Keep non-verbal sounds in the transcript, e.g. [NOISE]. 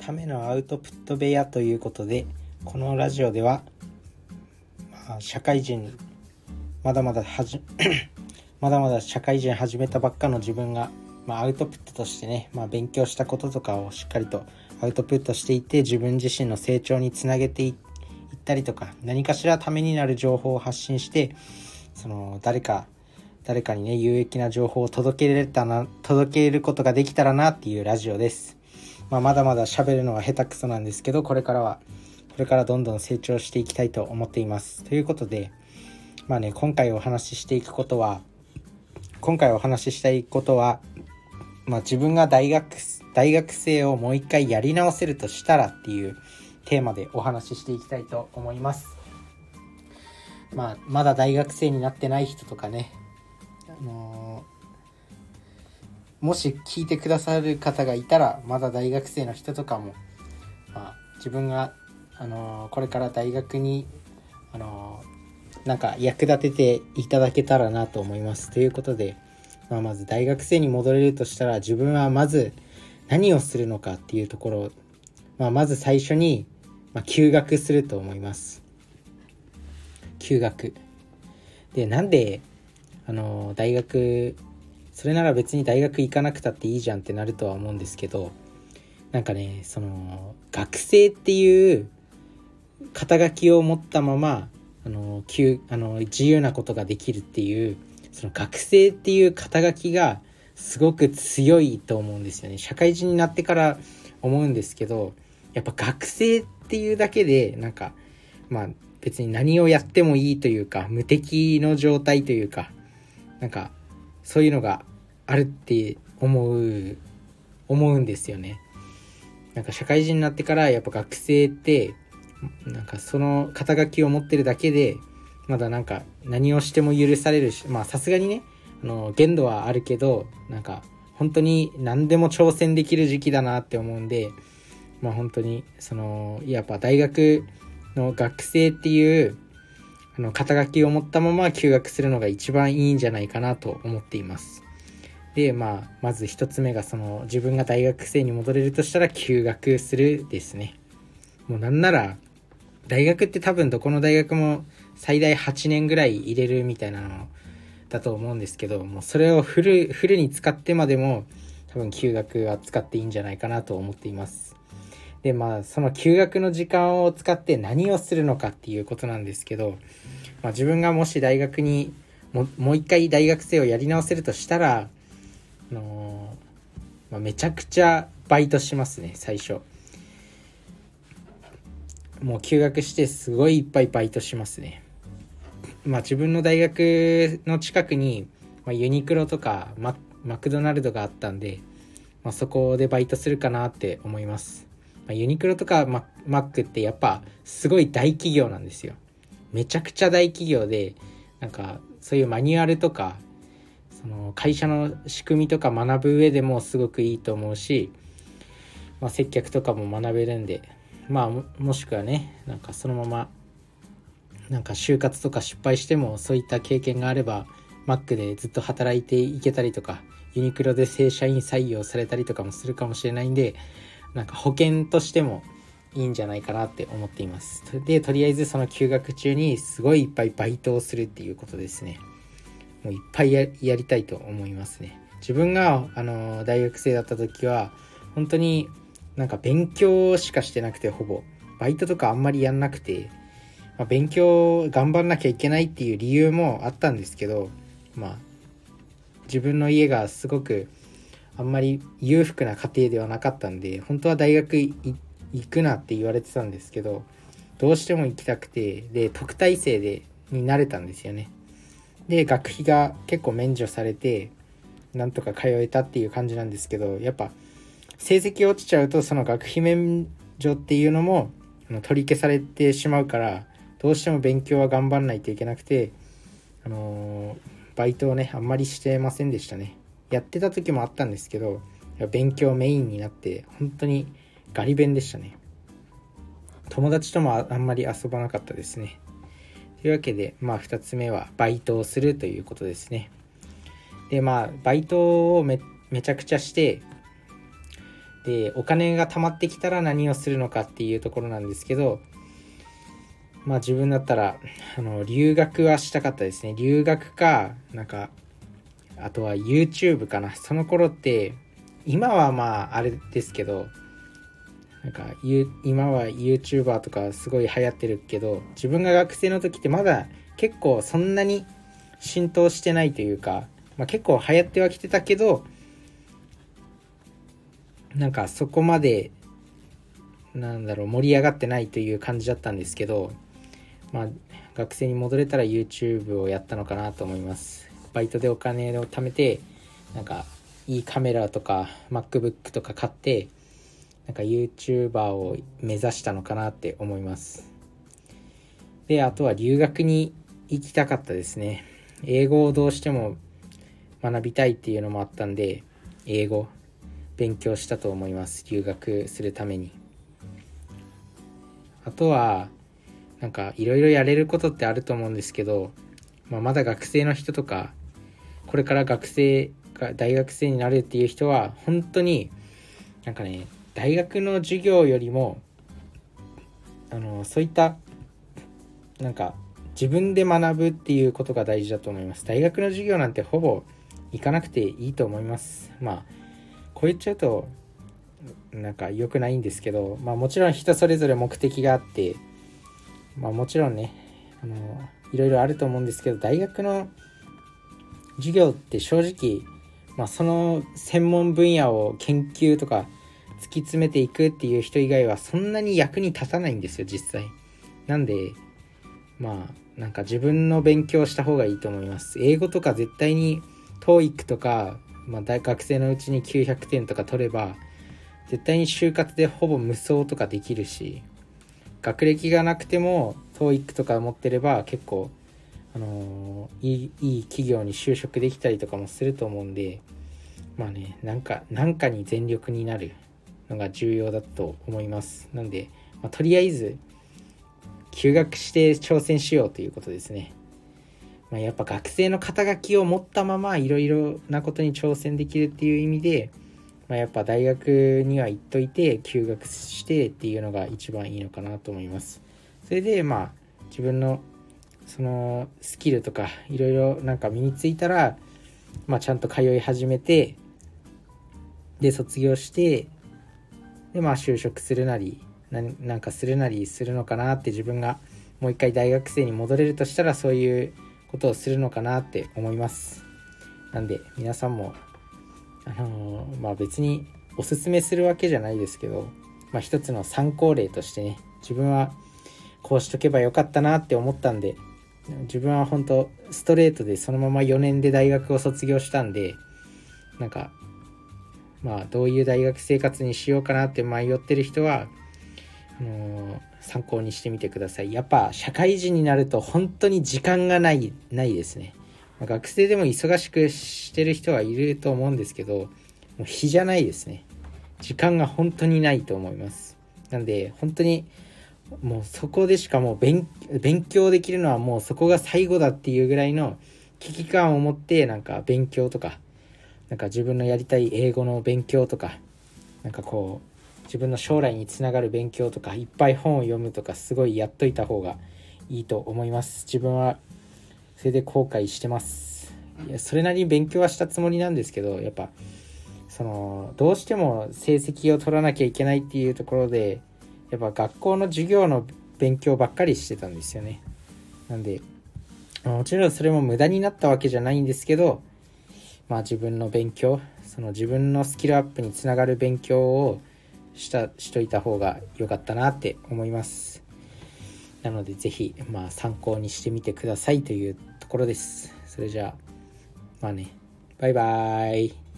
ためのアウトプット部屋ということでこのラジオでは、まあ、社会人まだまだはじ [CLEARS THROAT] まだまだ社会人始めたばっかの自分が、まあ、アウトプットとしてね、まあ、勉強したこととかをしっかりとアウトプットしていって自分自身の成長につなげていったりとか何かしらためになる情報を発信してその誰か誰かにね有益な情報を届けれたな届けることができたらなっていうラジオです、まあ、まだまだ喋るのは下手くそなんですけどこれからはこれからどんどん成長していきたいと思っていますということでまあね今回お話ししていくことは今回お話ししたいことは、まあ、自分が大学大学生をもう一回やり直せるとしたらっていうテーマでお話ししていきたいと思います。まあ、まだ大学生になってない人とかね、あのー、もし聞いてくださる方がいたら、まだ大学生の人とかも、まあ、自分が、あの、これから大学に、あの、なんか役立てていただけたらなと思います。ということで、まあ、まず大学生に戻れるとしたら、自分はまず何をするのかっていうところ、まあ、まず最初に、まあ、休学すると思います。休学でなんであの大学それなら別に大学行かなくたっていいじゃんってなるとは思うんですけどなんかねその学生っていう肩書きを持ったままあの急あの自由なことができるっていうその学生っていう肩書きがすごく強いと思うんですよね。社会人になってから思うんですけどやっぱ学生っていうだけでなんかまあ別に何をやってもいいというか無敵の状態というかなんかそういうのがあるって思う思うんですよね。なんか社会人になってからやっぱ学生ってなんかその肩書きを持ってるだけでまだなんか何をしても許されるしまあさすがにねあの限度はあるけどなんか本当に何でも挑戦できる時期だなって思うんでまあ本当にそのやっぱ大学の学生っていうあの肩書きを持ったまま休学するのが一番いいんじゃないかなと思っています。でまあまず1つ目がその自分が大学生に戻れるとしたら休学するですね。もうなんなら大学って多分どこの大学も最大8年ぐらい入れるみたいなのだと思うんですけどもうそれをフルフルに使ってまでも多分休学は使っていいんじゃないかなと思っています。でまあその休学の時間を使って何をするのかっていうことなんですけど、まあ、自分がもし大学にももう一回大学生をやり直せるとしたら、あのー、まあ、めちゃくちゃバイトしますね最初。もう休学してすごいいっぱいバイトしますね。まあ自分の大学の近くに、まあ、ユニクロとかママクドナルドがあったんで、まあ、そこでバイトするかなって思います。まあ、ユニクロとかママックってやっぱすごい大企業なんですよ。めちゃくちゃ大企業でなんかそういうマニュアルとかその会社の仕組みとか学ぶ上でもすごくいいと思うし、まあ、接客とかも学べるんでまあもしくはねなんかそのままなんか就活とか失敗してもそういった経験があればマックでずっと働いていけたりとかユニクロで正社員採用されたりとかもするかもしれないんでなんか保険としてもいいんじゃないかなって思っています。で、とりあえずその休学中にすごいいっぱいバイトをするっていうことですね。もういっぱいやりたいと思いますね。自分があの大学生だった時は本当になんか勉強しかしてなくてほぼバイトとかあんまりやんなくて、まあ、勉強頑張んなきゃいけないっていう理由もあったんですけどまあ自分の家がすごくあんまり裕福な家庭ではなかったんで本当は大学行くなって言われてたんですけどどうしても行きたくてで特待生でになれたんですよね。で学費が結構免除されてなんとか通えたっていう感じなんですけどやっぱ成績落ちちゃうとその学費免除っていうのも取り消されてしまうからどうしても勉強は頑張んないといけなくてあのー、バイトをねあんまりしてませんでしたね。やってた時もあったんですけど勉強メインになって本当にガリ勉でしたね。友達ともあんまり遊ばなかったですね。というわけでまあ2つ目はバイトをするということですね。でまあバイトをめちゃくちゃしてでお金が貯まってきたら何をするのかっていうところなんですけどまあ自分だったらあの留学はしたかったですね。留学かなんかあとは YouTube かな。その頃って今はまああれですけどなんか今は YouTuber とかすごい流行ってるけど自分が学生の時ってまだ結構そんなに浸透してないというか、まあ、結構流行ってはきてたけどなんかそこまでなんだろう盛り上がってないという感じだったんですけどまあ学生に戻れたら YouTube をやったのかなと思います。バイトでお金を貯めてなんかいいカメラとか MacBook とか買ってなんか YouTuber を目指したのかなって思います。であとは留学に行きたかったですね。英語をどうしても学びたいっていうのもあったんで英語勉強したと思います。留学するために。あとはなんかいろいろやれることってあると思うんですけど、まあ、まだ学生の人とかこれから学生が大学生になるっていう人は本当になんかね大学の授業よりもあのそういったなんか自分で学ぶっていうことが大事だと思います。大学の授業なんてほぼ行かなくていいと思います。まあこう言っちゃうとなんか良くないんですけどまあもちろん人それぞれ目的があってまあもちろんねあのいろいろあると思うんですけど大学の授業って正直、まあ、その専門分野を研究とか突き詰めていくっていう人以外はそんなに役に立たないんですよ実際。なんでまあなんか自分の勉強した方がいいと思います。英語とか絶対に TOEIC とかまあ、大学生のうちに900点とか取れば絶対に就活でほぼ無双とかできるし学歴がなくても TOEIC とか持ってれば結構、あの、いいいい企業に就職できたりとかもすると思うんでまあねなんかなんかに全力になるのが重要だと思いますなんで、まあ、とりあえず休学して挑戦しようということですねまあ、やっぱ学生の肩書きを持ったままいろいろなことに挑戦できるっていう意味で、まあ、やっぱ大学には行っといて休学してっていうのが一番いいのかなと思います。それでまあ自分のそのスキルとかいろいろなんか身についたら、まあ、ちゃんと通い始めてで卒業してでまあ就職するなりなんかするなりするのかなって自分がもう一回大学生に戻れるとしたらそういうことをするのかなって思います。なんで皆さんもあのー、まあ別におすすめするわけじゃないですけど、まあ、一つの参考例としてね自分はこうしとけばよかったなって思ったんで自分は本当ストレートでそのまま4年で大学を卒業したんでなんかまあどういう大学生活にしようかなって迷ってる人はあのー参考にしてみてください。やっぱ社会人になると本当に時間がない、ないですね。ま学生でも忙しくしてる人はいると思うんですけど、もう日じゃないですね。時間が本当にないと思います。なんで、本当にもうそこでしかもう勉強できるのはもうそこが最後だっていうぐらいの危機感を持ってなんか勉強とか、なんか自分のやりたい英語の勉強とか、なんかこう、自分の将来につながる勉強とかいっぱい本を読むとかすごいやっといた方がいいと思います。自分はそれで後悔してます。いやそれなりに勉強はしたつもりなんですけどやっぱそのどうしても成績を取らなきゃいけないっていうところでやっぱ学校の授業の勉強ばっかりしてたんですよね。なんでもちろんそれも無駄になったわけじゃないんですけどまあ自分の勉強その自分のスキルアップにつながる勉強をしたしといた方が良かったなって思います。なので是非まあ参考にしてみてくださいというところです。それじゃあまあねバイバーイ。